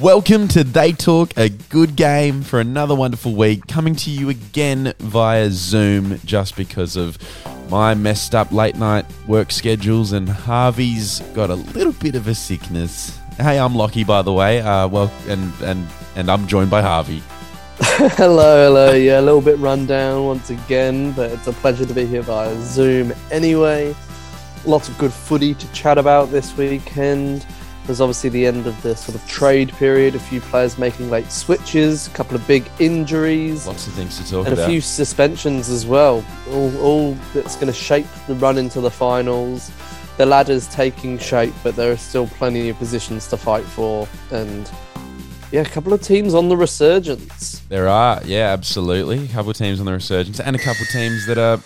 Welcome to They Talk, a good game for another wonderful week. Coming to you again via Zoom just because of my messed up late night work schedules and Harvey's got a little bit of a sickness. Hey, I'm Lockie, by the way. Uh, well, and and and I'm joined by Harvey. hello, hello. Yeah, a little bit run down once again, but it's a pleasure to be here via Zoom anyway. Lots of good footy to chat about this weekend. There's obviously the end of the sort of trade period, a few players making late switches, a couple of big injuries, Lots of things to talk and about. And a few suspensions as well. All, all that's going to shape the run into the finals. The ladder's taking shape, but there are still plenty of positions to fight for. And yeah, a couple of teams on the resurgence. There are, yeah, absolutely. A couple of teams on the resurgence and a couple of teams that are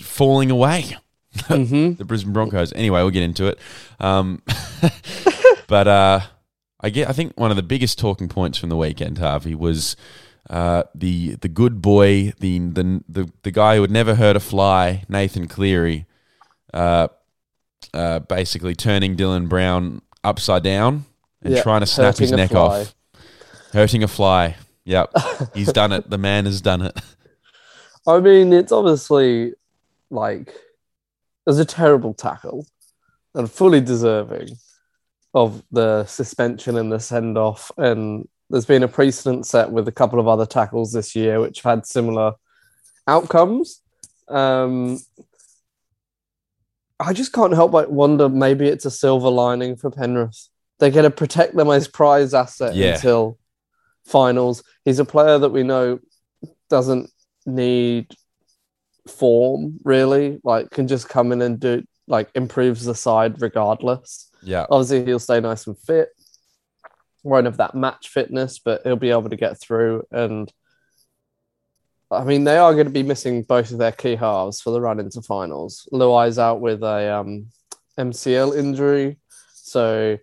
falling away. Mhm. the Brisbane Broncos. Anyway, we'll get into it. Um, but uh, I get. I think one of the biggest talking points from the weekend, Harvey, was uh, the the good boy, the, the the the guy who had never hurt a fly, Nathan Cleary, uh, uh, basically turning Dylan Brown upside down and Yeah, trying to snap his hurting neck fly. off, hurting a fly. Yep, he's done it. The man has done it. I mean, it's obviously like it was a terrible tackle and fully deserving of the suspension and the send off. And there's been a precedent set with a couple of other tackles this year which have had similar outcomes. Um, I just can't help but wonder maybe it's a silver lining for Penrith. They're going to protect their most prized asset Yeah. until finals. He's a player that we know doesn't need form really like can just come in and do like improves the side regardless. Yeah, obviously he'll stay nice and fit. Won't have that match fitness but he'll be able to get through and i mean they are going to be missing both of their key halves for the run into finals. Luai's out with a um, mcl injury so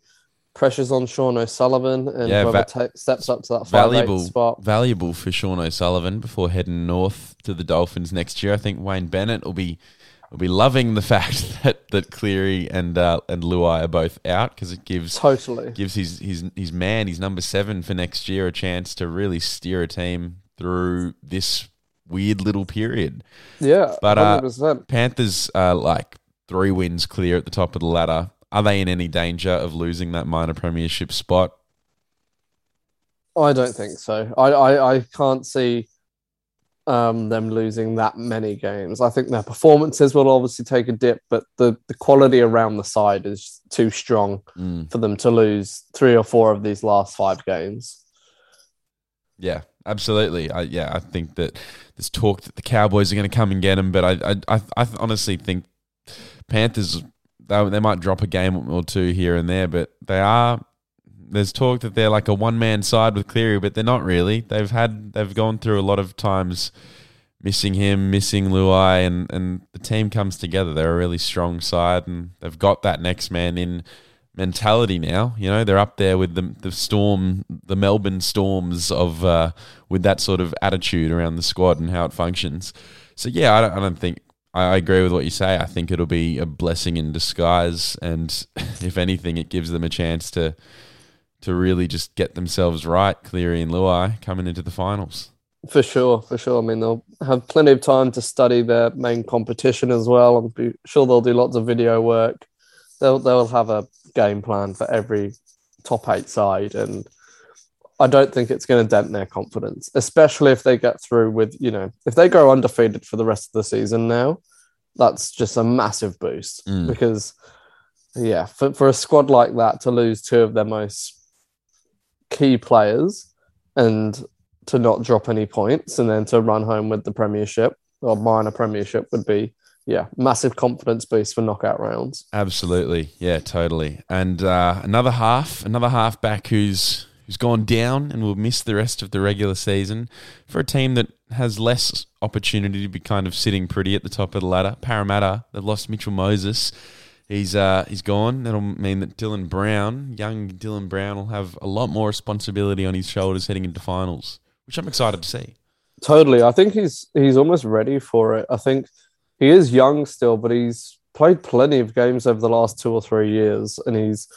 pressures on sean o'sullivan and Yeah, whoever va- steps up to that valuable spot valuable for Sean O'Sullivan before heading north to the Dolphins next year. I think Wayne Bennett will be will be loving the fact that that Cleary and uh, and Luai are both out because it gives totally gives his his his man, his number seven for next year, a chance to really steer a team through this weird little period. yeah But, uh, 100%. Panthers are like three wins clear at the top of the ladder. Are they in any danger of losing that minor premiership spot? I don't think so. I, I, I can't see um, them losing that many games. I think their performances will obviously take a dip, but the, the quality around the side is too strong Mm. for them to lose three or four of these last five games. Yeah, absolutely. I, yeah, I think that there's talk that the Cowboys are going to come and get him, but I, I, I, I honestly think Panthers they, they might drop a game or two here and there, but they are. There's talk that they're like a one man side with Cleary, but they're not really. They've had they've gone through a lot of times missing him, missing Luai, and and the team comes together. They're a really strong side, and they've got that next man in mentality now. You know, they're up there with the the storm, the Melbourne Storms of uh, with that sort of attitude around the squad and how it functions. So yeah, I don't, I don't think I agree with what you say. I think it'll be a blessing in disguise, and if anything, it gives them a chance to to really just get themselves right, Cleary and Luai coming into the finals. For sure, for sure. I mean, they'll have plenty of time to study their main competition as well. I'm be- sure they'll do lots of video work. They'll they'll have a game plan for every top eight side, and I don't think it's going to dent their confidence, especially if they get through with you know if they go undefeated for the rest of the season now. That's just a massive boost Mm. because, yeah, for, for a squad like that to lose two of their most key players and to not drop any points and then to run home with the premiership or minor premiership would be yeah, massive confidence boost for knockout rounds. Absolutely, yeah, totally. And uh, another half, another half back who's who's gone down and will miss the rest of the regular season for a team that has less opportunity to be kind of sitting pretty at the top of the ladder. Parramatta, they've lost Mitchell Moses. He's uh, he's gone. That'll mean that Dylan Brown, young Dylan Brown, will have a lot more responsibility on his shoulders heading into finals, which I'm excited to see. Totally, I think he's he's almost ready for it. I think he is young still, but he's played plenty of games over the last two or three years, and he's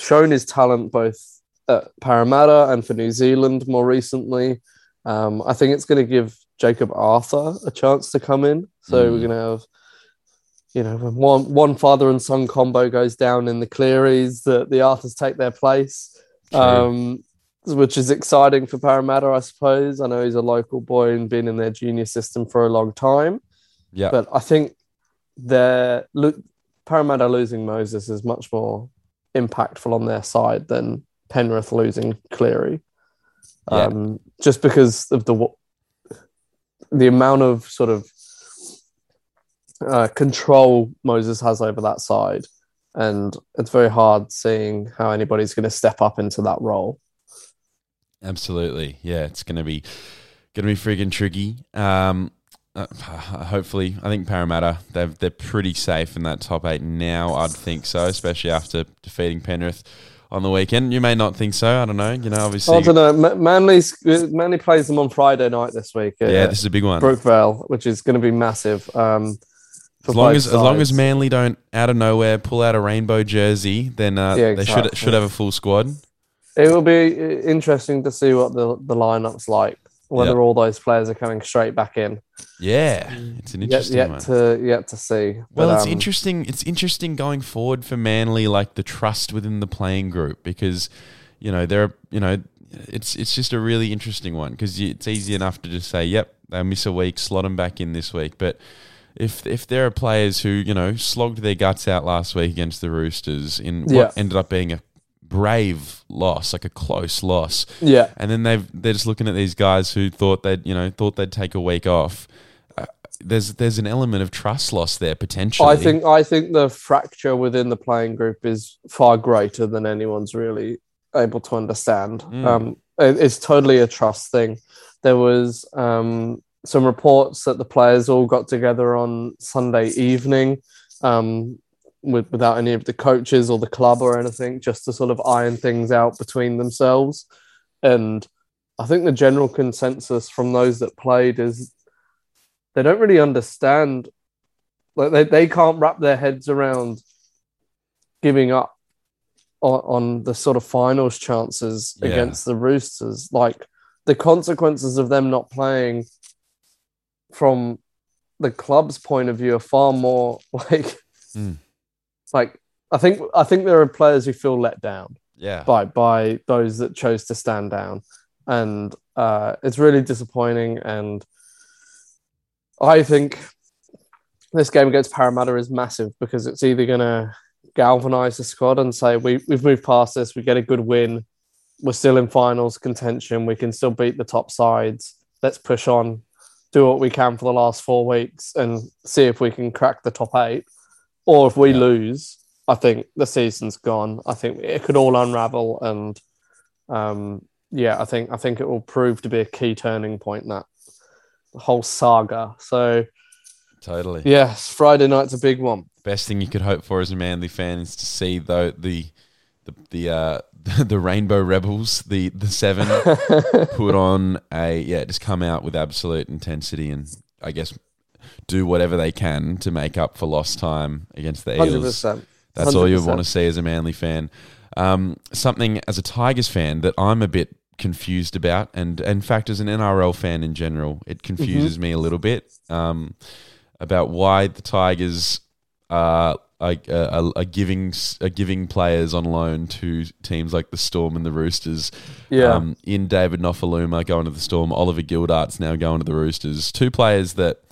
shown his talent both at Parramatta and for New Zealand more recently. Um, I think it's going to give Jacob Arthur a chance to come in. So mm. we're going to have, you know, when one one father and son combo goes down in the Clearys, the the Arthurs take their place, um, which is exciting for Parramatta, I suppose. I know he's a local boy and been in their junior system for a long time. Yeah. But I think their look Parramatta losing Moses is much more impactful on their side than Penrith losing Cleary. Yeah. Um, just because of the the amount of sort of uh, control Moses has over that side, and it's very hard seeing how anybody's going to step up into that role. Absolutely, yeah, it's going to be going to be friggin' tricky. Um, uh, hopefully, I think Parramatta they're they're pretty safe in that top eight now. I'd think so, especially after defeating Penrith on the weekend. You may not think so. I don't know. You know, obviously, I don't know. Manly's Manly plays them on Friday night this week. Yeah, this is a big one. Brookvale, which is going to be massive. Um, as long as sides. as long as Manly don't out of nowhere pull out a rainbow jersey, then uh, yeah, exactly. they should should have a full squad. It will be interesting to see what the the lineup's like whether yep. all those players are coming straight back in. Yeah, it's an interesting yet, yet one. to yet to see. But, well, it's um, interesting. It's interesting going forward for Manly, like the trust within the playing group, because you know they're you know it's it's just a really interesting one because it's easy enough to just say, "Yep, they miss a week, slot them back in this week," but if if there are players who you know slogged their guts out last week against the Roosters in what yeah. ended up being a brave loss, like a close loss. Yeah. And then they've they're just looking at these guys who thought they'd you know thought they'd take a week off. Uh, there's there's an element of trust loss there potentially. I think I think the fracture within the playing group is far greater than anyone's really able to understand. Mm. Um, it, it's totally a trust thing. There was um, some reports that the players all got together on Sunday evening. Um, with, without any of the coaches or the club or anything, just to sort of iron things out between themselves. And I think the general consensus from those that played is they don't really understand, like they, they can't wrap their heads around giving up on, on the sort of finals chances yeah. against the Roosters. Like the consequences of them not playing from the club's point of view are far more like. Mm like I think I think there are players who feel let down. Yeah. By by those that chose to stand down, and uh, it's really disappointing. And I think this game against Parramatta is massive because it's either going to galvanize the squad and say we we've moved past this, we get a good win, we're still in finals contention, we can still beat the top sides. Let's push on, do what we can for the last four weeks, and see if we can crack the top eight or if we yeah. lose, I think the season's gone. I think it could all unravel, and um, yeah, I think I think it will prove to be a key turning point in that whole saga. So totally, yes, Friday night's a big one. Best thing you could hope for as a Manly fan is to see though the the the uh, the Rainbow Rebels, the the seven, put on a yeah, just come out with absolute intensity and I guess do whatever they can to make up for lost time against the Eels. 100%. That's 100%. all you want to see as a Manly fan. Um, something as a Tigers fan that I'm a bit confused about, and in fact, as an NRL fan in general, it confuses mm-hmm. me a little bit um, about why the Tigers are, are, are, are, giving are giving players on loan to teams like the Storm and the Roosters. Yeah. Um, in David Nofoaluma going to the Storm, Oliver Gildart's now going to the Roosters. Two players that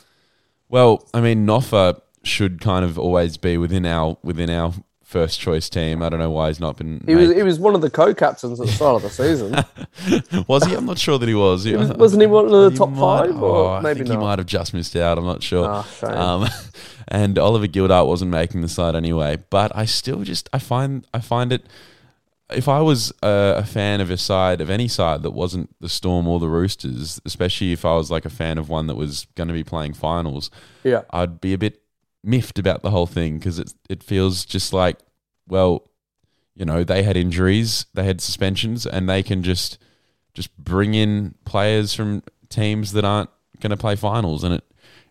well, I mean, Noffa should kind of always be within our within our first choice team. I don't know why he's not been. He was he was one of the co-captains at the start of the season. was he? I'm not sure that he was. He was- wasn't he one of the top might- five, or oh, I maybe think not? he might have just missed out. I'm not sure. Shame. Um, and Oliver Gildart wasn't making the side anyway. But I still just I find I find it. If I was a, a fan of a side of any side that wasn't the Storm or the Roosters, especially if I was like a fan of one that was going to be playing finals, yeah, I'd be a bit miffed about the whole thing because it it feels just like well, you know, they had injuries, they had suspensions, and they can just just bring in players from teams that aren't going to play finals, and it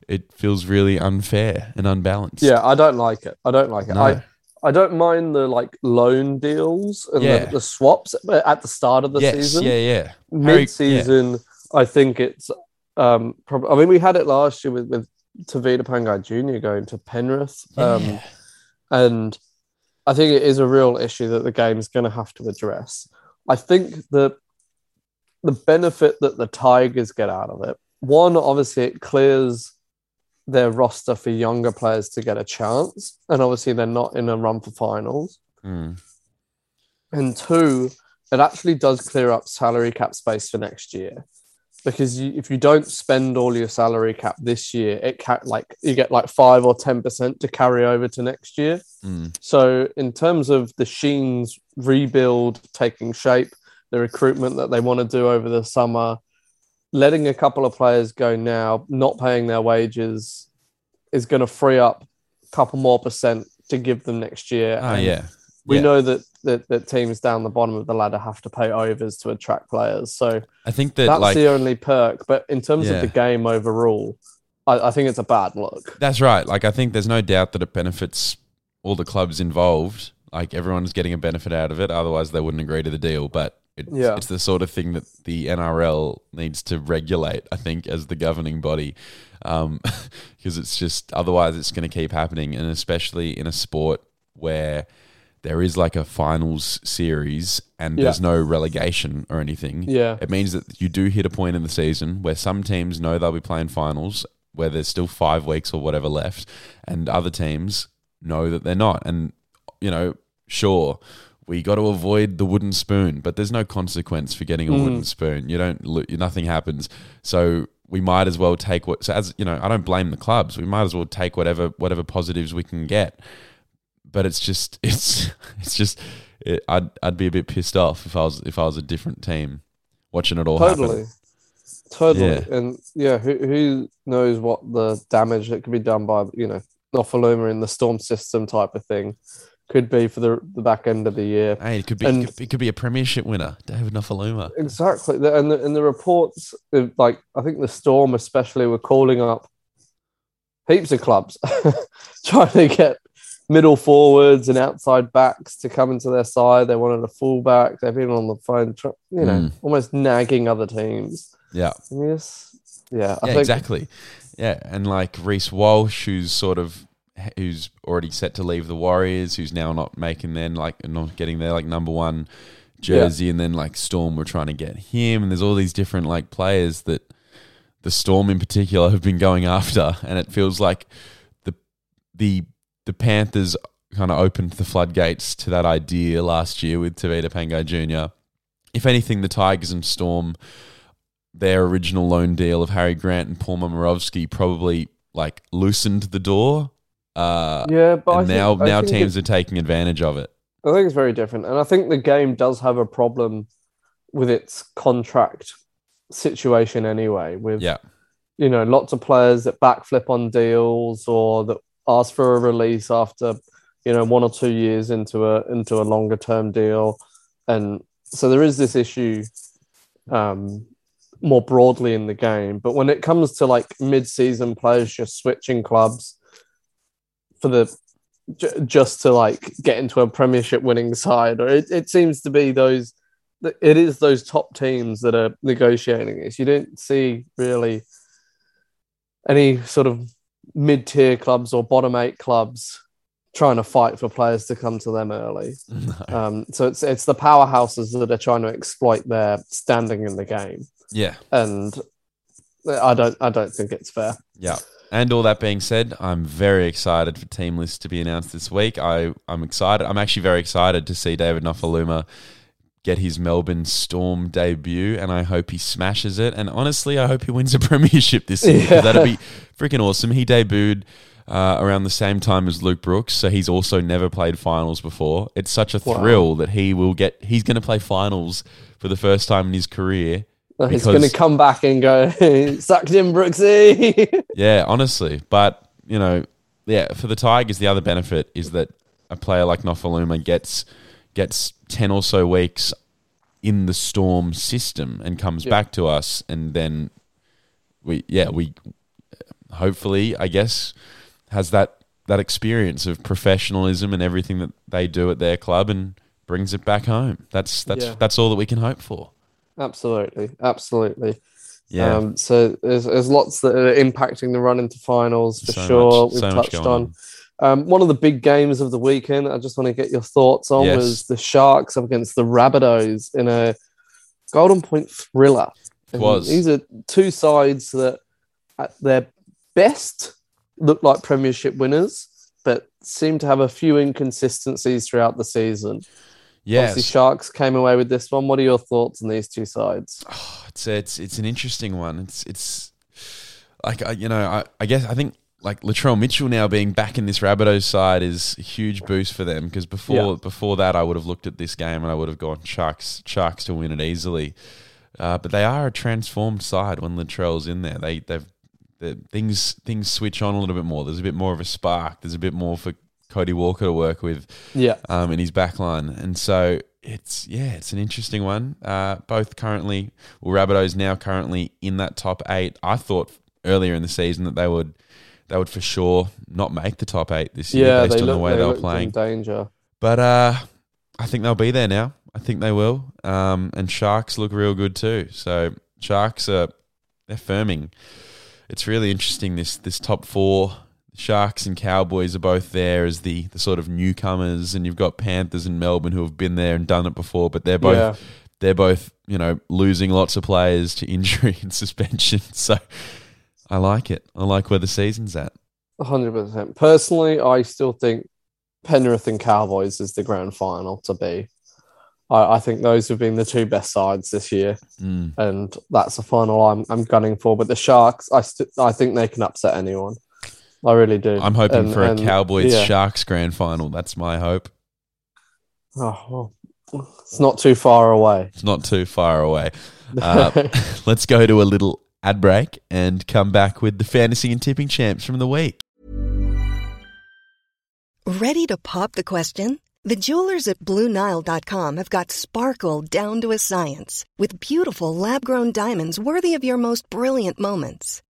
it feels really unfair and unbalanced. yeah. I don't like it. I don't like it. No. I I don't mind the like loan deals and Yeah. the, the swaps at the start of the yes, season. yeah, yeah. Mid-season, I think it's. Um, prob- I mean, we had it last year with with Tavita Pangai Jr. going to Penrith. Um, Yeah. and I think it is a real issue that the game's going to have to address. I think that the benefit that the Tigers get out of it, one, obviously, it clears their roster for younger players to get a chance, and obviously they're not in a run for finals. Mm. And two, it actually does clear up salary cap space for next year. Because you, if you don't spend all your salary cap this year, it ca- like you get like five or ten percent to carry over to next year. Mm. So in terms of the Sheens rebuild taking shape, the recruitment that they want to do over the summer, letting a couple of players go now, not paying their wages, is going to free up a couple more percent to give them next year. Ah, And yeah. we Yeah. know that, that that teams down the bottom of the ladder have to pay overs to attract players. So I think that that's like the only perk. But in terms Yeah. of the game overall, I, I think it's a bad look. That's right. Like I think there's no doubt that it benefits all the clubs involved. Like everyone's getting a benefit out of it. Otherwise, they wouldn't agree to the deal. But it's, Yeah. it's the sort of thing that the NRL needs to regulate. I think as the governing body, um, because it's just otherwise it's going to keep happening, and especially in a sport where there is like a finals series and Yeah. there's no relegation or anything. Yeah. It means that you do hit a point in the season where some teams know they'll be playing finals, where there's still five weeks or whatever left, and other teams know that they're not. And, you know, sure, we got to avoid the wooden spoon, but there's no consequence for getting a Mm. wooden spoon. You don't, lo- nothing happens. So we might as well take what, so as, you know, I don't blame the clubs. We might as well take whatever, whatever positives we can get. But it's just, it's, it's just, it, I'd, I'd be a bit pissed off if I was, if I was a different team watching it all totally. happen. Totally. Yeah. And yeah, who, who knows what the damage that could be done by, you know, Nofoaluma in the storm system type of thing could be for the, the back end of the year. Hey, it could be And- it, could, it could be a premiership winner, David Nofoaluma. Exactly. The- And the, and the reports, uh, like, I think the Storm especially were calling up heaps of clubs trying to get middle forwards and outside backs to come into their side. They wanted a fullback. They've been on the phone, you know, Mm. almost nagging other teams. Yeah, Yes. Yeah. I yeah, think exactly. Yeah, and like Reece Walsh, who's sort of who's already set to leave the Warriors, who's now not making their like not getting their like number one jersey, and then like Storm were trying to get him, and there's all these different like players that the Storm in particular have been going after, and it feels like the the the Panthers kind of opened the floodgates to that idea last year with Tavita Pangai Jr. If anything, the Tigers and Storm, their original loan deal of Harry Grant and Paul Momirovski probably like loosened the door. Uh, Yeah, but and think- now I now teams are taking advantage of it. I think it's very different. And I think the game does have a problem with its contract situation anyway, with Yeah, you know, lots of players that backflip on deals or that ask for a release after, you know, one or two years into a into a longer term deal. And so there is this issue um more broadly in the game. But when it comes to like mid season players just switching clubs for the j- just to like get into a premiership winning side or it, it seems to be those it is those top teams that are negotiating this. You don't see really any sort of mid-tier clubs or bottom eight clubs trying to fight for players to come to them early. Um, so it's it's the powerhouses that are trying to exploit their standing in the game. Yeah, and i don't i don't think it's fair. Yeah. And all that being said, I'm very excited for team list to be announced this week. I, I'm excited. I'm actually very excited to see David Nofoaluma get his Melbourne Storm debut, and I hope he smashes it. And honestly, I hope he wins a premiership this year. Yeah. That'd be freaking awesome. He debuted uh, around the same time as Luke Brooks, so he's also never played finals before. It's such a Wow. thrill that he will get. He's going to play finals for the first time in his career. He's going to come back and go, sucked in Brooksy. Yeah, honestly. But, you know, yeah, for the Tigers, the other benefit is that a player like Nofoaluma gets gets 10 or so weeks in the Storm system and comes Yeah. back to us and then we yeah, we hopefully, I guess has that that experience of professionalism and everything that they do at their club and brings it back home. That's that's Yeah. that's all that we can hope for. Absolutely, absolutely. Yeah. Um, so there's, there's lots that are impacting the run into finals for So sure. much- We've so touched going on. Um, one of the big games of the weekend, I just want to get your thoughts on, Yes. was the Sharks up against the Rabbitohs in a Golden Point thriller. It was. These are two sides that, at their best, look like Premiership winners, but seem to have a few inconsistencies throughout the season. Yes. Obviously, Sharks came away with this one. What are your thoughts on these two sides? Oh, it's it's it's an interesting one. It's it's like I, you know I, I guess I think like Latrell Mitchell now being back in this Rabbitohs side is a huge boost for them because before Yeah. before that I would have looked at this game and I would have gone Sharks Sharks to win it easily. Uh, but they are a transformed side when Latrell's in there. They they've the, things things switch on a little bit more. There's a bit more of a spark. There's a bit more for Cody Walker to work with Yeah, um, in his back line. And so it's, yeah, it's an interesting one. Uh, both currently, well, Rabbitohs now currently in that top eight. I thought earlier in the season that they would, they would for sure not make the top eight this year yeah, based on look the way they they were playing. in danger. But uh, I think they'll be there now. I think they will. Um, and Sharks look real good too. So Sharks are they're firming. It's really interesting. This this top four, Sharks and Cowboys are both there as the the sort of newcomers, and you've got Panthers and Melbourne who have been there and done it before, but they're both Yeah. they're both you know losing lots of players to injury and suspension. So I like it. I like where the season's at. hundred percent. Personally, I still think Penrith and Cowboys is the grand final to be. I, I think those have been the two best sides this year, Mm. and that's the final I'm I'm gunning for. But the Sharks, I st- I think they can upset anyone. I really do. I'm hoping And- for a Cowboys yeah. Sharks grand final. That's my hope. Oh, well, it's not too far away. It's not too far away. Uh, let's go to a little ad break and come back with the fantasy and tipping champs from the week. Ready to pop the question? The jewelers at BlueNile.com have got sparkle down to a science with beautiful lab grown diamonds worthy of your most brilliant moments.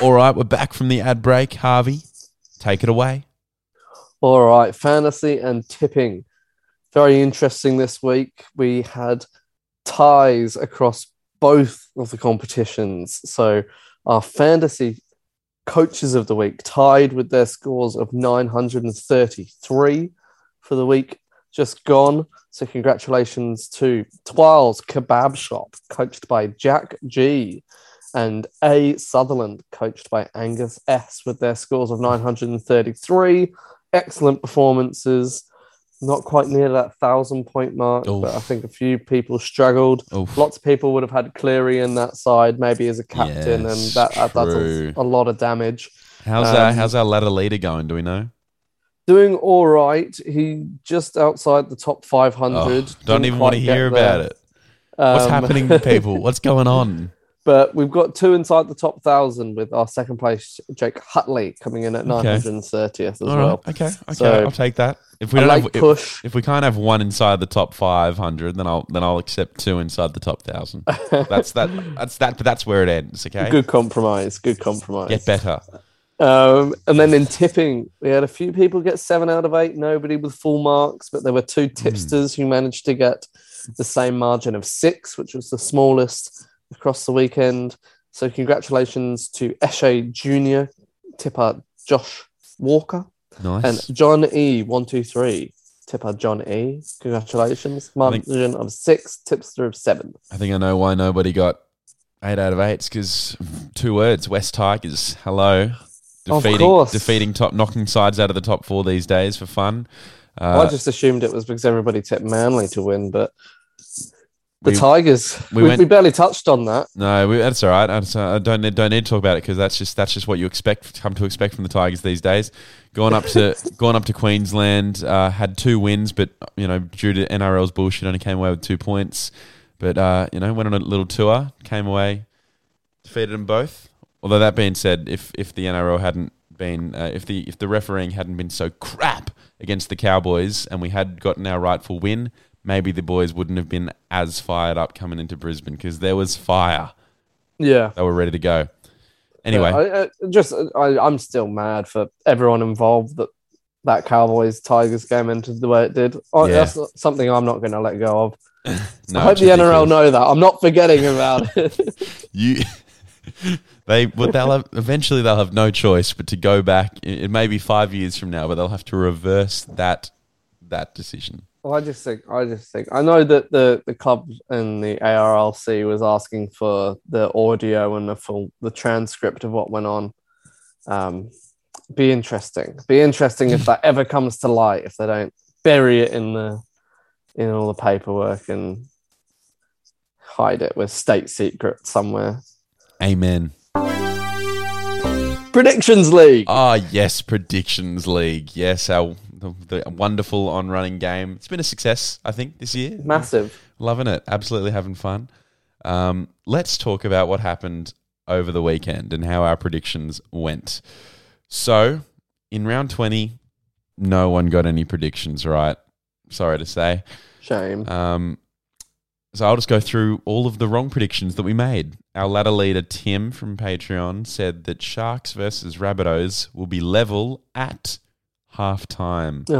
All right, we're back from the ad break. Harvey, take it away. All right, fantasy and tipping. Very interesting this week. We had ties across both of the competitions. So our fantasy coaches of the week tied with their scores of 933 for the week just gone. So congratulations to Twiles Kebab Shop, coached by Jack G, and A Sutherland, coached by Angus S, with their scores of 933 excellent performances. Not quite near that thousand point mark, Oof. but I think a few people struggled. Oof. Lots of people would have had Cleary in that side, maybe as a captain, Yes, and that, that that's a, a lot of damage. How's our Um, how's our ladder leader going? Do we know? Doing all right. He just outside the top 500. Oh, don't even want to hear about it. What's Um, happening, to people? What's going on? But we've got two inside the top 1,000 with our second place, Jake Hutley, coming in at Okay. 930th as All right. well. Okay. Okay. So, I'll take that. If we don't have, push. if we can't have one inside the top five hundred, then I'll then I'll accept two inside the top thousand. That's that. That's that. But that's where it ends. Okay. Good compromise. Good compromise. Get better. Um, and then in tipping, we had a few people get seven out of eight, nobody with full marks, but there were two tipsters who managed to get the same margin of six, which was the smallest across the weekend. So congratulations to Eshe Jr., tipper Josh Walker, Nice. and John E. One two three, tipper John E. Congratulations, margin of six, tipster of seven. I think I know why nobody got eight out of eight. Because two words: West Tigers. Hello. Defeating, defeating top, knocking sides out of the top four these days for fun. Uh, I just assumed it was because everybody tipped Manly to win, but the We- Tigers, we we, went- we barely touched on that. No, we, that's all right. That's, uh, I don't need, don't need to talk about it because that's just that's just what you expect come to expect from the Tigers these days. Going up to going up to Queensland, uh, had two wins, but you know due to NRL's bullshit, only came away with two points. But uh, you know went on a little tour, came away, defeated them both. Although that being said, if if the NRL hadn't been uh, if the if the refereeing hadn't been so crap against the Cowboys and we had gotten our rightful win, maybe the boys wouldn't have been as fired up coming into Brisbane because there was fire Yeah. they were ready to go. Anyway, I, I, just I, I'm still mad for everyone involved that that Cowboys Tigers game ended the way it did. Oh, Yeah. That's something I'm not going to let go of. no, I hope the NRL know that. I'm not forgetting about it. you. they, but they'll have eventually they'll have no choice but to go back. It it may be five years from now, but they'll have to reverse that that decision. Well, I just think I just think I know that the the club and the ARLC was asking for the audio and the full the transcript of what went on. Um, be interesting. Be interesting if that ever comes to light. If they don't bury it in the in all the paperwork and hide it with state secret somewhere. Amen. Predictions league. Ah, yes, predictions league. Yes, our the, the wonderful on running game. It's been a success, I think, this year. Massive. Loving it. Absolutely having fun. Um, let's talk about what happened over the weekend and how our predictions went. So, in round 20, no one got any predictions right. Sorry to say. Shame. Um, so, I'll just go through all of the wrong predictions that we made. Our ladder leader, Tim from Patreon, said that Sharks versus Rabbitohs will be level at half time. Oh,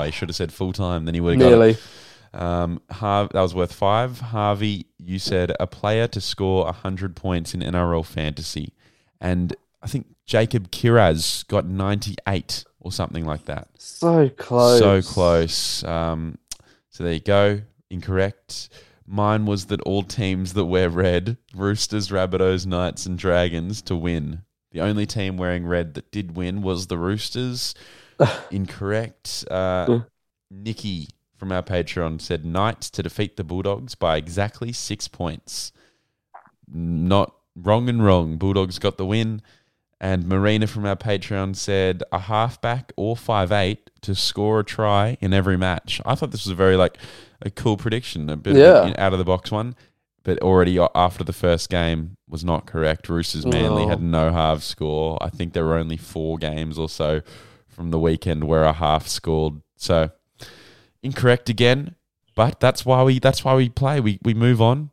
Oh, he should have said full time, then he would have got it. Um, Har- that was worth five. Harvey, you said a player to score 100 points in NRL fantasy. And I think Jacob Kiraz got 98 or something like that. So close. So close. Um, so there you go. Incorrect. Mine was that all teams that wear red, Roosters, Rabbitohs, Knights, and Dragons, to win. The only team wearing red that did win was the Roosters. Incorrect. Uh, Nikki from our Patreon said Knights to defeat the Bulldogs by exactly six points. Not wrong and wrong. Bulldogs got the win. And Marina from our Patreon said a halfback or five eight to score a try in every match. I thought this was a very like a cool prediction, a bit Yeah. of an out of the box one. But already after the first game was not correct. Roosters Manly No. had no half score. I think there were only four games or so from the weekend where a half scored. So incorrect again. But that's why we that's why we play. We we move on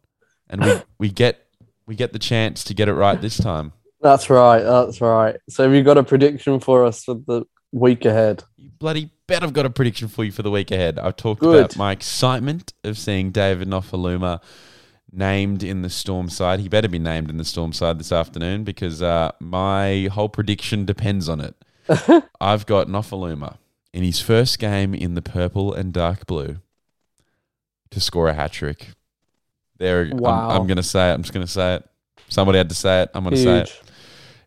and we, we get we get the chance to get it right this time. That's right. That's right. So have you got a prediction for us for the week ahead? You bloody bet I've got a prediction for you for the week ahead. I've talked Good. about my excitement of seeing David Nofoaluma named in the Storm side. He better be named in the Storm side this afternoon because uh, my whole prediction depends on it. I've got Nofoaluma in his first game in the purple and dark blue to score a hat trick. There, I'm- I'm, going to say it. I'm just going to say it. Somebody had to say it. I'm going to say it.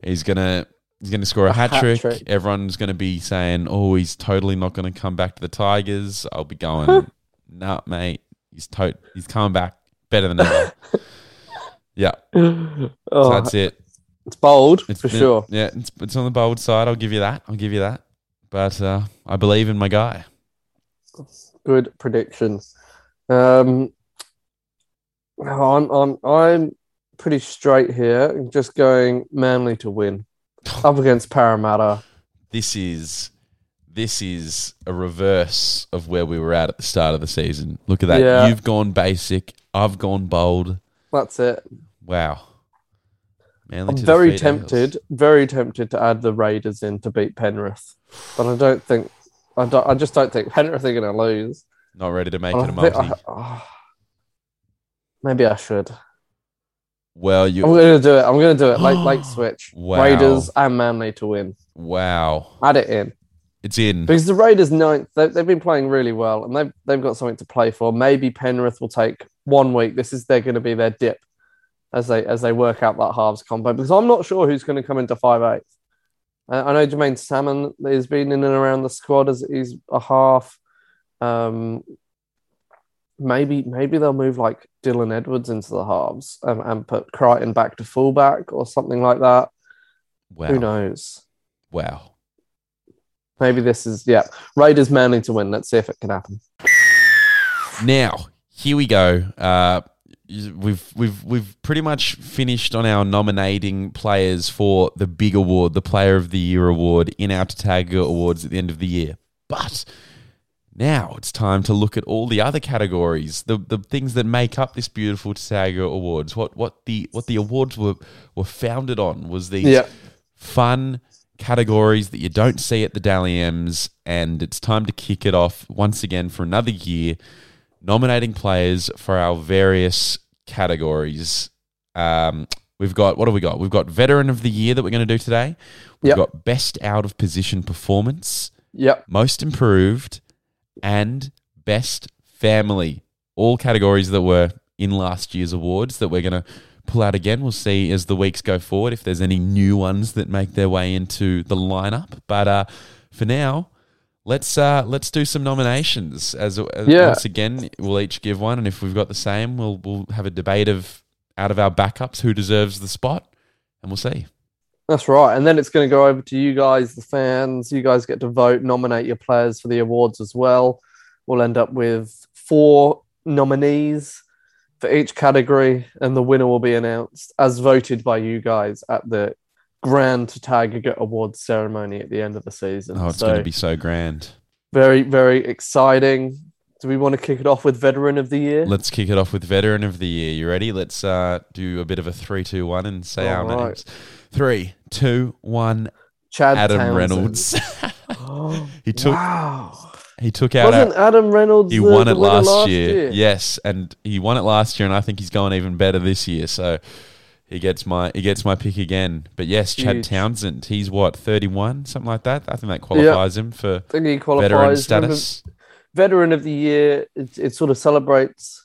He's gonna he's gonna score a, A hat trick. trick. Everyone's gonna be saying, "Oh, he's totally not gonna come back to the Tigers." I'll be going, "Nah, mate, he's to- he's coming back better than ever." yeah, oh, so Oh, that's it. It's bold It's for sure. Yeah, it's, it's on the bold side. I'll give you that. I'll give you that. but uh, I believe in my guy. Good prediction. Um, I'm I'm I'm pretty straight here. I'm just going Manly to win up against Parramatta. This is this is a reverse of where we were at at the start of the season. Look at that. Yeah. You've gone basic. I've gone bold. That's it. Wow. Manly I'm to very Eels. tempted, very tempted to add the Raiders in to beat Penrith, but I don't think I don't. I just don't think Penrith are going to lose. Not ready to make I it a think multi. I- oh, ah, maybe I should. well, you. I'm going to do it. I'm going to do it. Late, late switch. Wow. Raiders and Manly to win. Wow. Add it in It's in. because the Raiders ninth. They, they've been playing really well, and they've they've got something to play for. Maybe Penrith will take one week. This is they're going to be their dip as they as they work out that halves combo because I'm not sure who's going to come into five eight. I I know Jaeman Salmon has been in and around the squad as he's a half. Um, maybe maybe they'll move like Dylan Edwards into the halves and, and put Crichton back to fullback or something like that. Wow. Who knows? Wow. Maybe this is yeah. Raiders Manly to win. Let's see if it can happen. Now, here we go. Uh, we've we've we've pretty much finished on our nominating players for the big award, the Player of the Year award in our Tataga Awards at the end of the year. But now it's time to look at all the other categories, the the things that make up this beautiful Tataga Awards. What what the what the awards were were founded on was these Yeah. fun categories that you don't see at the Dally M's, and it's time to kick it off once again for another year, nominating players for our various categories. Um, we've got what have we got? We've got Veteran of the Year that we're going to do today. We've Yep. got Best Out of Position Performance, Yep. Most Improved, and Best Family. All categories that were in last year's awards that we're going to pull out again. We'll see as the weeks go forward if there's any new ones that make their way into the lineup. But uh, for now, let's uh, let's do some nominations. As, as Yeah. once again, we'll each give one, and if we've got the same, we'll we'll have a debate of out of our backups who deserves the spot, and we'll see. That's right. And then it's going to go over to you guys, the fans. You guys get to vote, nominate your players for the awards as well. We'll end up with four nominees for each category, and the winner will be announced as voted by you guys at the Grand Tiger Awards ceremony at the end of the season. Oh, it's So, going to be so grand. very, very exciting. Do we want to kick it off with Veteran of the Year? Let's kick it off with veteran of the year. You ready? Let's uh, do a bit of a three, two, one, and say our All right. names. Three, two, one. Chad Adam Townsend. Reynolds. he took wow. he took out. Wasn't Our, Adam Reynolds he the- won the it winner last, year. Yes, and he won it last year, and I think he's going even better this year. So he gets my he gets my pick again. But yes, Chad Huge. Townsend. He's what thirty one, something like that. I think that qualifies him for I think he qualifies. veteran Remember, status. veteran of the year, it, it sort of celebrates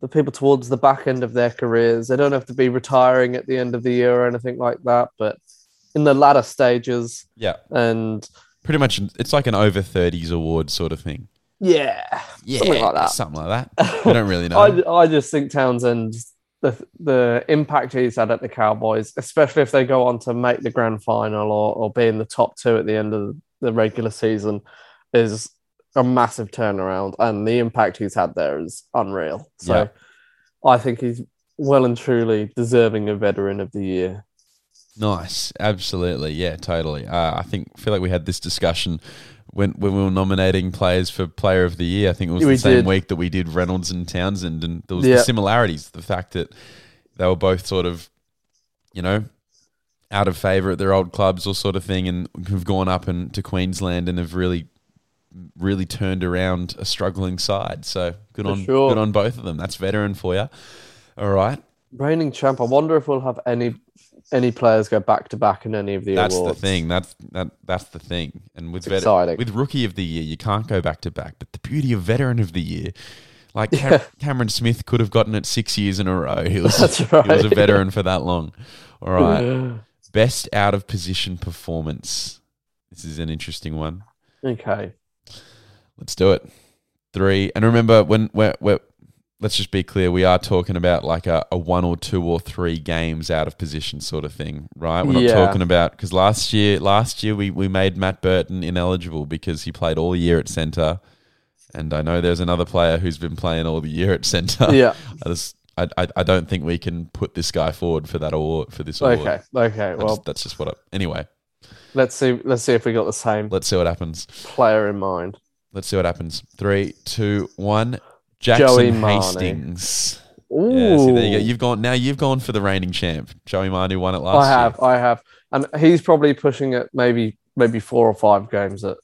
the people towards the back end of their careers. They don't have to be retiring at the end of the year or anything like that, but in the latter stages, Yeah, and pretty much. It's like an over thirties award sort of thing. yeah, Yeah, Something like that. Something like that. We don't really know. I, I just think Townsend, the the impact he's had at the Cowboys, especially if they go on to make the grand final or, or be in the top two at the end of the regular season, is a massive turnaround. And the impact he's had there is unreal. So Yeah. I think he's well and truly deserving of veteran of the year. Nice, absolutely, yeah, totally. Uh, I think feel like we had this discussion when when we were nominating players for Player of the Year. I think it was We the same did. week that we did Reynolds and Townsend, and there was Yeah. the similarities. The fact that they were both sort of, you know, out of favour at their old clubs or sort of thing, and have gone up and to Queensland and have really, really turned around a struggling side. So good For on sure. good on both of them. That's veteran for you. All right. Reigning champ. I wonder if we'll have any any players go back to back in any of the awards. That's awards. the thing. That's that. That's the thing. And with It's vet- exciting. with rookie of the year, you can't go back to back. But the beauty of veteran of the year, like Cam- Cameron Smith could have gotten it six years in a row. He was That's he was a right. veteran for that long. All right. Best out of position performance. This is an interesting one. Okay. Let's do it. Three. And remember when we're, we're let's just be clear. We are talking about like a, a one or two or three games out of position sort of thing, right? We're not Yeah. talking about because last year, last year we, we made Matt Burton ineligible because he played all year at centre, and I know there's another player who's been playing all the year at centre. Yeah. I just I, I, I don't think we can put this guy forward for that award for this award. Okay. Okay. Well, just- that's just what. I, anyway, let's see. Let's see if we got the same let's see what happens. player in mind. Let's see what happens. Three, two, one. Jackson Joey. Hastings. Ooh. Yeah, see, there you go. You've gone now. You've gone for the reigning champ. Joey Manu won it last year. I have. I have. And he's probably pushing it maybe maybe four or five games at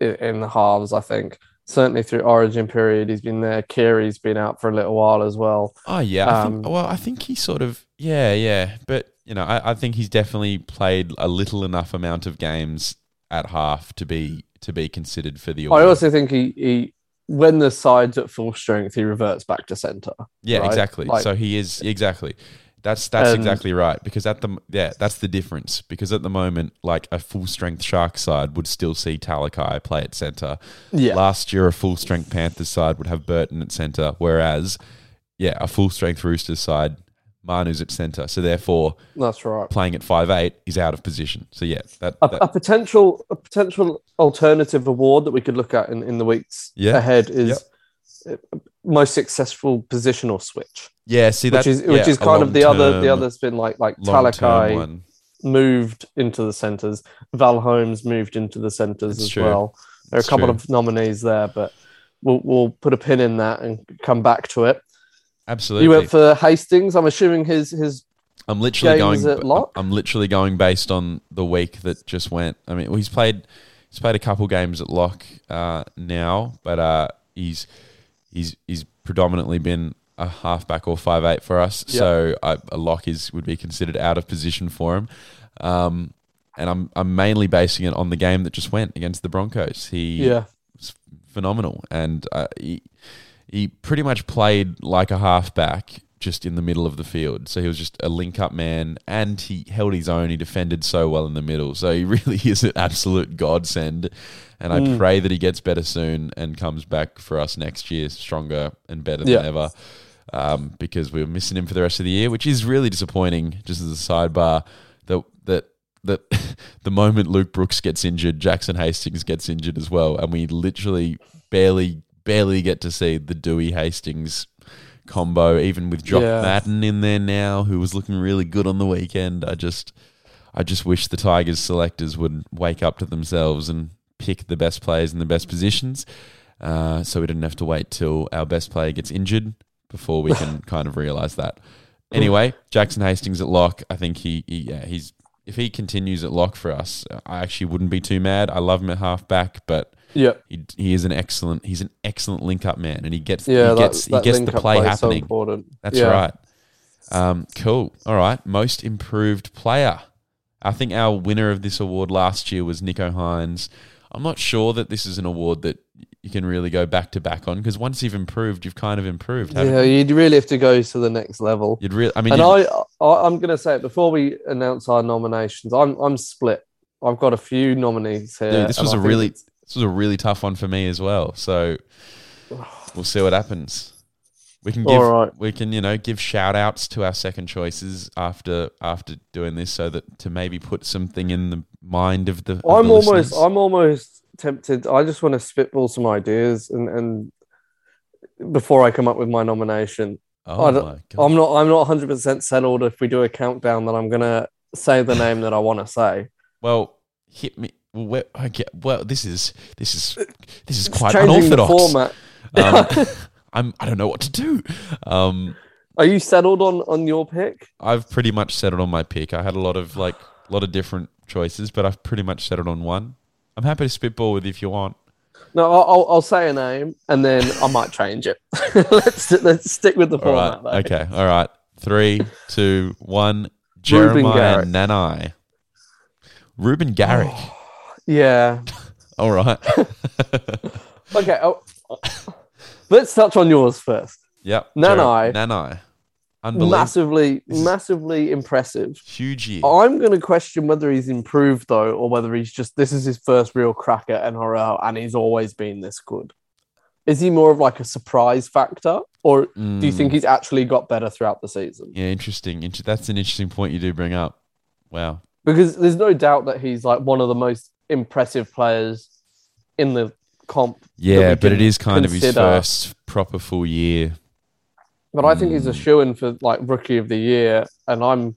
in, the halves. I think certainly through Origin period, he's been there. Keary's been out for a little while as well. Oh yeah. I think, Um, well, I think he sort of. Yeah, yeah. But you know, I, I think he's definitely played a little enough amount of games at half to be to be considered for the. I also think he, he when the side's at full strength, he reverts back to centre. Yeah, right? exactly. Like- so he is exactly. That's that's And- exactly right. Because at the yeah, that's the difference. Because at the moment, like a full strength shark side would still see Talakai play at centre. Yeah. Last year, a full strength Panthers side would have Burton at centre, whereas yeah, a full strength Roosters side, Manu's at centre. So therefore, That's right. playing at five eight is out of position. So yeah, that, A, that a potential a potential alternative award that we could look at in, in the weeks Yeah. ahead is uh, most successful positional switch, yeah. See that which is which is kind of the other the other's been like like Talakai moved into the centres, Val Holmes moved into the centres That's as true. well. There are That's a couple true. of nominees there, but we'll we'll put a pin in that and come back to it. Absolutely. You went for Hastings. I'm assuming his his I'm literally going. at lock? I'm literally going based on the week that just went. I mean, well, he's played. He's played a couple games at lock uh, now, but uh, he's he's he's predominantly been a halfback or five eight for us. Yep. So I, a lock is would be considered out of position for him. Um, and I'm I'm mainly basing it on the game that just went against the Broncos. He yeah was phenomenal, and uh, he he pretty much played like a halfback, just in the middle of the field. So he was just a link up man, and he held his own. He defended so well in the middle. So he really is an absolute godsend. And I Mm. pray that he gets better soon and comes back for us next year stronger and better Yeah. than ever. Um, because we were missing him for the rest of the year, which is really disappointing. Just as a sidebar, that that that the moment Luke Brooks gets injured, Jackson Hastings gets injured as well, and we literally barely barely get to see the Doueihi Hastings combo, even with Jock Yeah. Madden in there now, who was looking really good on the weekend. I just I just wish the Tigers selectors would wake up to themselves and pick the best players in the best positions. Uh, so we didn't have to wait till our best player gets injured before we can kind of realize that. Anyway, Jackson Hastings at lock. I think he, he yeah, he's if he continues at lock for us, I actually wouldn't be too mad. I love him at halfback, but yeah he, he is an excellent he's an excellent link up man, and he gets yeah. he gets that, that he gets the play so happening. important. That's Yeah. right. Um, cool. All right. Most improved player. I think our winner of this award last year was Nicho Hynes. I'm not sure that this is an award that you can really go back to back on because once you've improved, you've kind of improved. Yeah, you? you'd really have to go to the next level. You'd really. I mean, and I, I, I'm going to say it before we announce our nominations. I'm, I'm split. I've got a few nominees here. Dude, this was I a think really this was a really tough one for me as well. So we'll see what happens. We can give right. we can you know give shout outs to our second choices after after doing this so that to maybe put something in the mind of the. of I'm the almost, listeners. I'm almost tempted. I just want to spitball some ideas and, and before I come up with my nomination. oh I my God. I'm not, I'm not 100 percent settled. If we do a countdown, that I'm going to say the name that I want to say. Well, hit me. Well, get, well, this is this is this is quite unorthodox. format. Um, I'm I don't know what to do. Um, Are you settled on on your pick? I've pretty much settled on my pick. I had a lot of like a lot of different choices, but I've pretty much settled on one. I'm happy to spitball with you if you want. No, I'll, I'll, say a name and then I might change it. let's let's stick with the All right. format. though. Okay. All right. Three, two, one. Jeremiah Garrick. Nanai. Ruben Garrick. Yeah. All right. Okay. Oh, let's touch on yours first. yep. Nanai. Nanai. Unbelievable. Massively, massively impressive. Huge year. I'm going to question whether he's improved though, or whether he's just this is his first real crack at NRL, and he's always been this good. Is he more of like a surprise factor? or do you think Mm. he's actually got better throughout the season? Yeah, interesting. That's an interesting point you do bring up. Wow. Because there's no doubt that he's like one of the most impressive players in the comp. Yeah, but it is kind of his first proper full year. But I think he's a shoe in for like rookie of the year, and I'm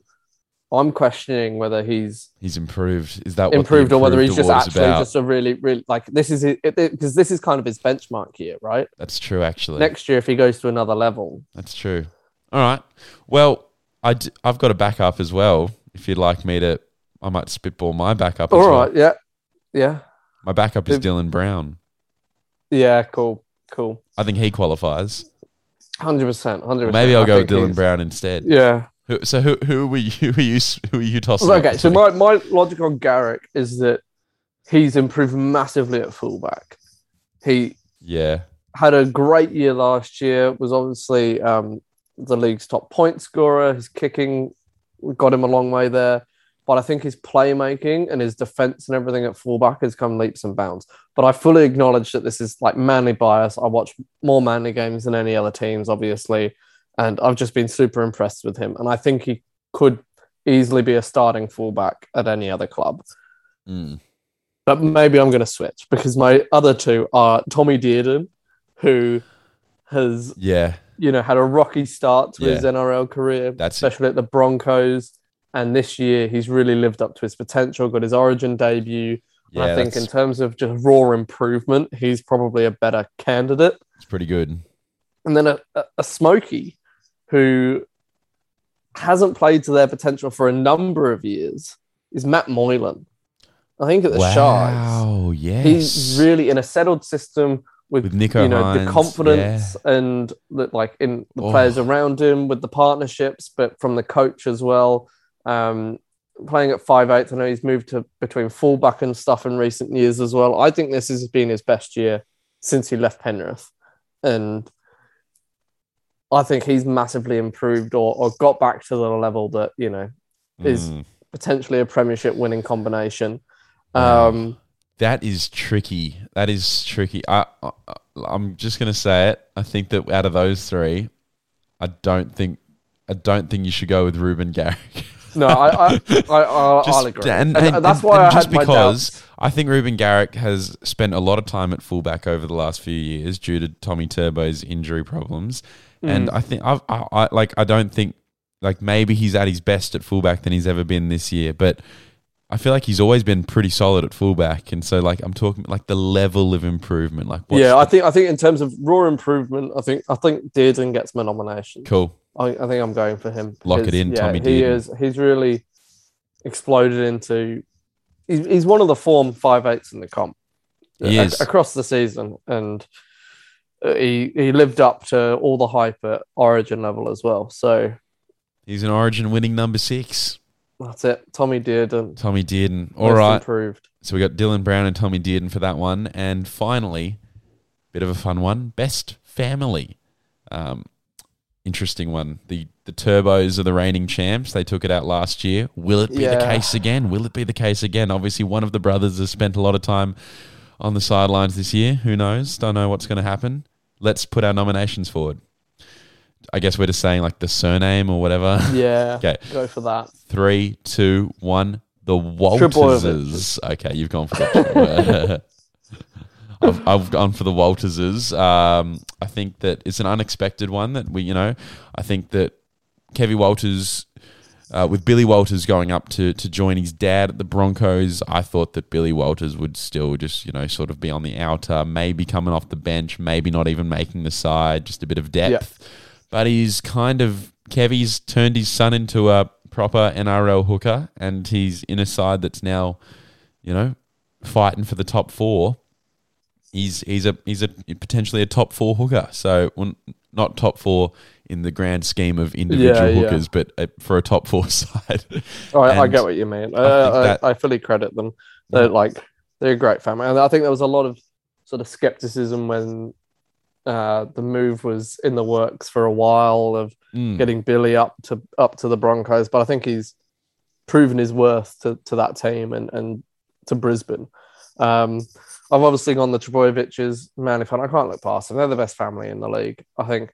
I'm questioning whether he's He's improved. Is that what improved or whether he's just actually about? just a really really like this is because this is kind of his benchmark year, right? That's true, actually. Next year, if he goes to another level, That's true. All right. Well, I d- I've got a backup as well. If you'd like me to, I might spitball my backup as all well. yeah, yeah, My backup is Dylan Brown. yeah, cool, cool, I think he qualifies. hundred percent, hundred percent. Maybe I'll go with Dylan Brown instead. Yeah. Who, so who who were you who are you who are you tossing? Well, okay, so my, my logic on Garrick is that he's improved massively at fullback. He yeah had a great year last year, was obviously um, the league's top point scorer. His kicking got him a long way there. But I think his playmaking and his defense and everything at fullback has come leaps and bounds. But I fully acknowledge that this is like manly bias. I watch more manly games than any other teams, obviously. And I've just been super impressed with him. And I think he could easily be a starting fullback at any other club. Mm. But maybe I'm going to switch because my other two are Tommy Dearden, who has yeah you know had a rocky start to his NRL career, That's it. especially at the Broncos. And this year, he's really lived up to his potential. Got his Origin debut. Yeah. I think in terms of just raw improvement, he's probably a better candidate. it's pretty good. And then a, a, a Smokey, who hasn't played to their potential for a number of years, is Matt Moylan. I think at the Sharks. wow. Yes. he's really in a settled system with, With Nicho you know Hynes, the confidence and the, like in the players Oh. around him with the partnerships but from the coach as well um playing at five eight i know he's moved to between fullback and stuff in recent years as well i think this has been his best year since he left penrith and i think he's massively improved or, or got back to the level that you know is Mm. potentially a premiership winning combination um That is tricky. That is tricky. I, I I'm just gonna say it. I think that out of those three, I don't think I don't think you should go with Ruben Garrick. No, I, I, I, I Just- I'll agree. And, And, and- that's and- why and I just had my because. I think Ruben Garrick has spent a lot of time at fullback over the last few years due to Tommy Turbo's injury problems, and Mm. I think I've, I, I like I don't think like maybe he's at his best at fullback than he's ever been this year, but. I feel like he's always been pretty solid at fullback, and so like I'm talking like the level of improvement. Like, what's Yeah, I think I think in terms of raw improvement, I think I think Dearden gets my nomination. cool. I, I think I'm going for him. Lock it in, yeah, Tommy He Dearden. is. He's really exploded into. He's, he's one of the form five eights in the comp. A- across the season, and uh, he he lived up to all the hype at Origin level as well. So He's an Origin winning number six. that's it. Tommy Dearden. Tommy Dearden. All most right. improved. So we got Dylan Brown and Tommy Dearden for that one. And finally, bit of a fun one. Best family. Um, interesting one. The the Turbos are the reigning champs. They took it out last year. Will it be the case again? Will it be the case again? Obviously, one of the brothers has spent a lot of time on the sidelines this year. Who knows? Don't know what's going to happen. Let's put our nominations forward. I guess we're just saying like the surname or whatever. Yeah. Okay. Go for that. Three, two, one. The. Walterses. Okay, you've gone for the. I've, I've gone for the Walterses. Um, I think that it's an unexpected one that we, you know, I think that Kevin Walters, uh, with Billy Walters going up to to join his dad at the Broncos, I thought that Billy Walters would still just, you know, sort of be on the outer, maybe coming off the bench, maybe not even making the side, just a bit of depth. But he's kind of Kevy's turned his son into a proper NRL hooker, and he's in a side that's now, you know, fighting for the top four. He's he's a he's a potentially a top four hooker. So well, not top four in the grand scheme of individual Yeah, yeah. hookers, but uh, for a top four side. I, I get what you mean. I Uh, I, that- I, fully credit them. They're like they're a great family, and I think there was a lot of sort of skepticism when uh, the move was in the works for a while of Mm. getting Billy up to up to the Broncos. But I think he's proven his worth to, to that team and, and to Brisbane. Um, I've obviously gone the Trebojeviches. Man, if I, can't look past them, they're the best family in the league. I think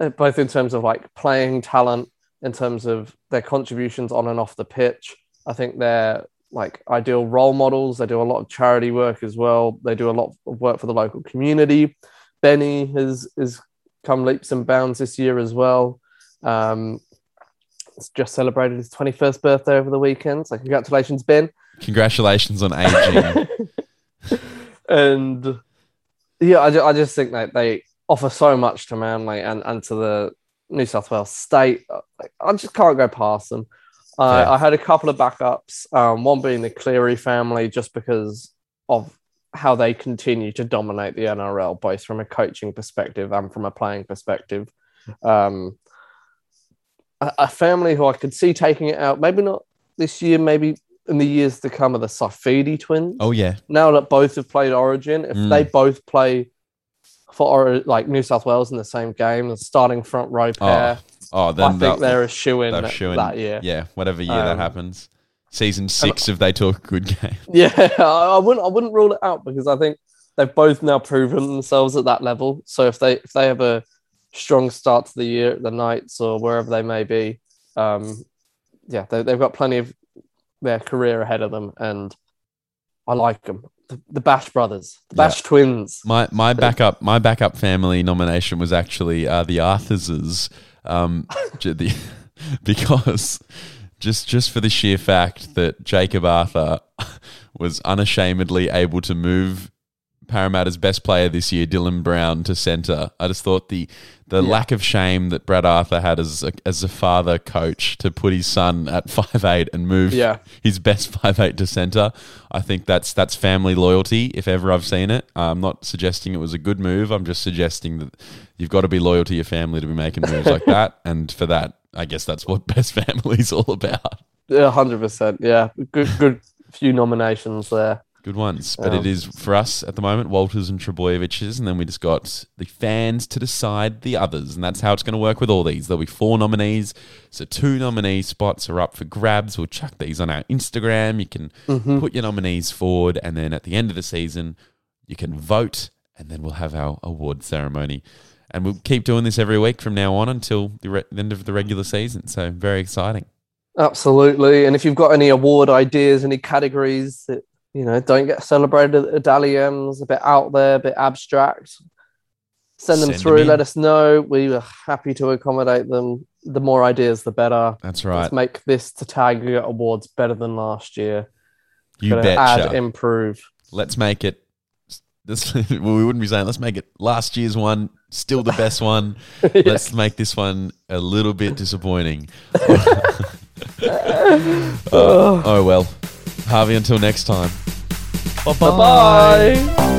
uh, both in terms of like playing talent, in terms of their contributions on and off the pitch. I think they're like ideal role models. They do a lot of charity work as well. They do a lot of work for the local community. Benny has has come leaps and bounds this year as well. Um, it's just celebrated his 21st birthday over the weekend. So congratulations, Ben. Congratulations on aging. and yeah, I, ju- I just think that they offer so much to Manly and, and to the New South Wales state. Like, I just can't go past them. Uh, Yeah. I had a couple of backups, um, one being the Cleary family, just because of how they continue to dominate the NRL, both from a coaching perspective and from a playing perspective. Um, a, a family who I could see taking it out, maybe not this year, maybe in the years to come, are the Saifiti twins oh yeah, now that both have played Origin, if Mm. they both play for like New South Wales in the same game, the starting front row pair, oh I then think they'll- they're a shoe in that, that year. Yeah, whatever year that Um, happens. Season six, if they talk good game. Yeah, I I wouldn't I wouldn't rule it out because I think they've both now proven themselves at that level. So if they if they have a strong start to the year at the Knights or wherever they may be, um, yeah, they, they've got plenty of their career ahead of them, and I like them. The, the Bash brothers, the Yeah. Bash twins. My my backup my backup family nomination was actually uh, the Arthurses, um, the, because just just for the sheer fact that Jacob Arthur was unashamedly able to move Parramatta's best player this year, Dylan Brown, to centre. I just thought the the Yeah. lack of shame that Brad Arthur had as a, as a father coach to put his son at five eight and move Yeah. his best five eight to centre. I think that's that's family loyalty if ever I've seen it. I'm not suggesting it was a good move. I'm just suggesting that you've got to be loyal to your family to be making moves like that. And for that, I guess that's what best family is all about. Yeah, hundred percent. Yeah, good, good few nominations there. Good ones. But Um, it is for us at the moment, Walters and Trbojevic's, and then we just got the fans to decide the others. And that's how it's going to work with all these. There'll be four nominees. So two nominee spots are up for grabs. We'll chuck these on our Instagram. You can Mm-hmm. put your nominees forward, and then at the end of the season, you can vote, and then we'll have our award ceremony. And we'll keep doing this every week from now on until the re- end of the regular season. So very exciting. Absolutely. And if you've got any award ideas, any categories that you know don't get celebrated at Dally M's, a bit out there, a bit abstract, send them Send through. in. let us know. We are happy to accommodate them. The more ideas, the better. That's right. Let's make this Tataga Awards better than last year. You Gotta betcha. Add, improve. let's make it this well, we wouldn't be saying let's make it last year's one still the best one let's make this one a little bit disappointing Uh, oh well harvey until next time. Bye bye.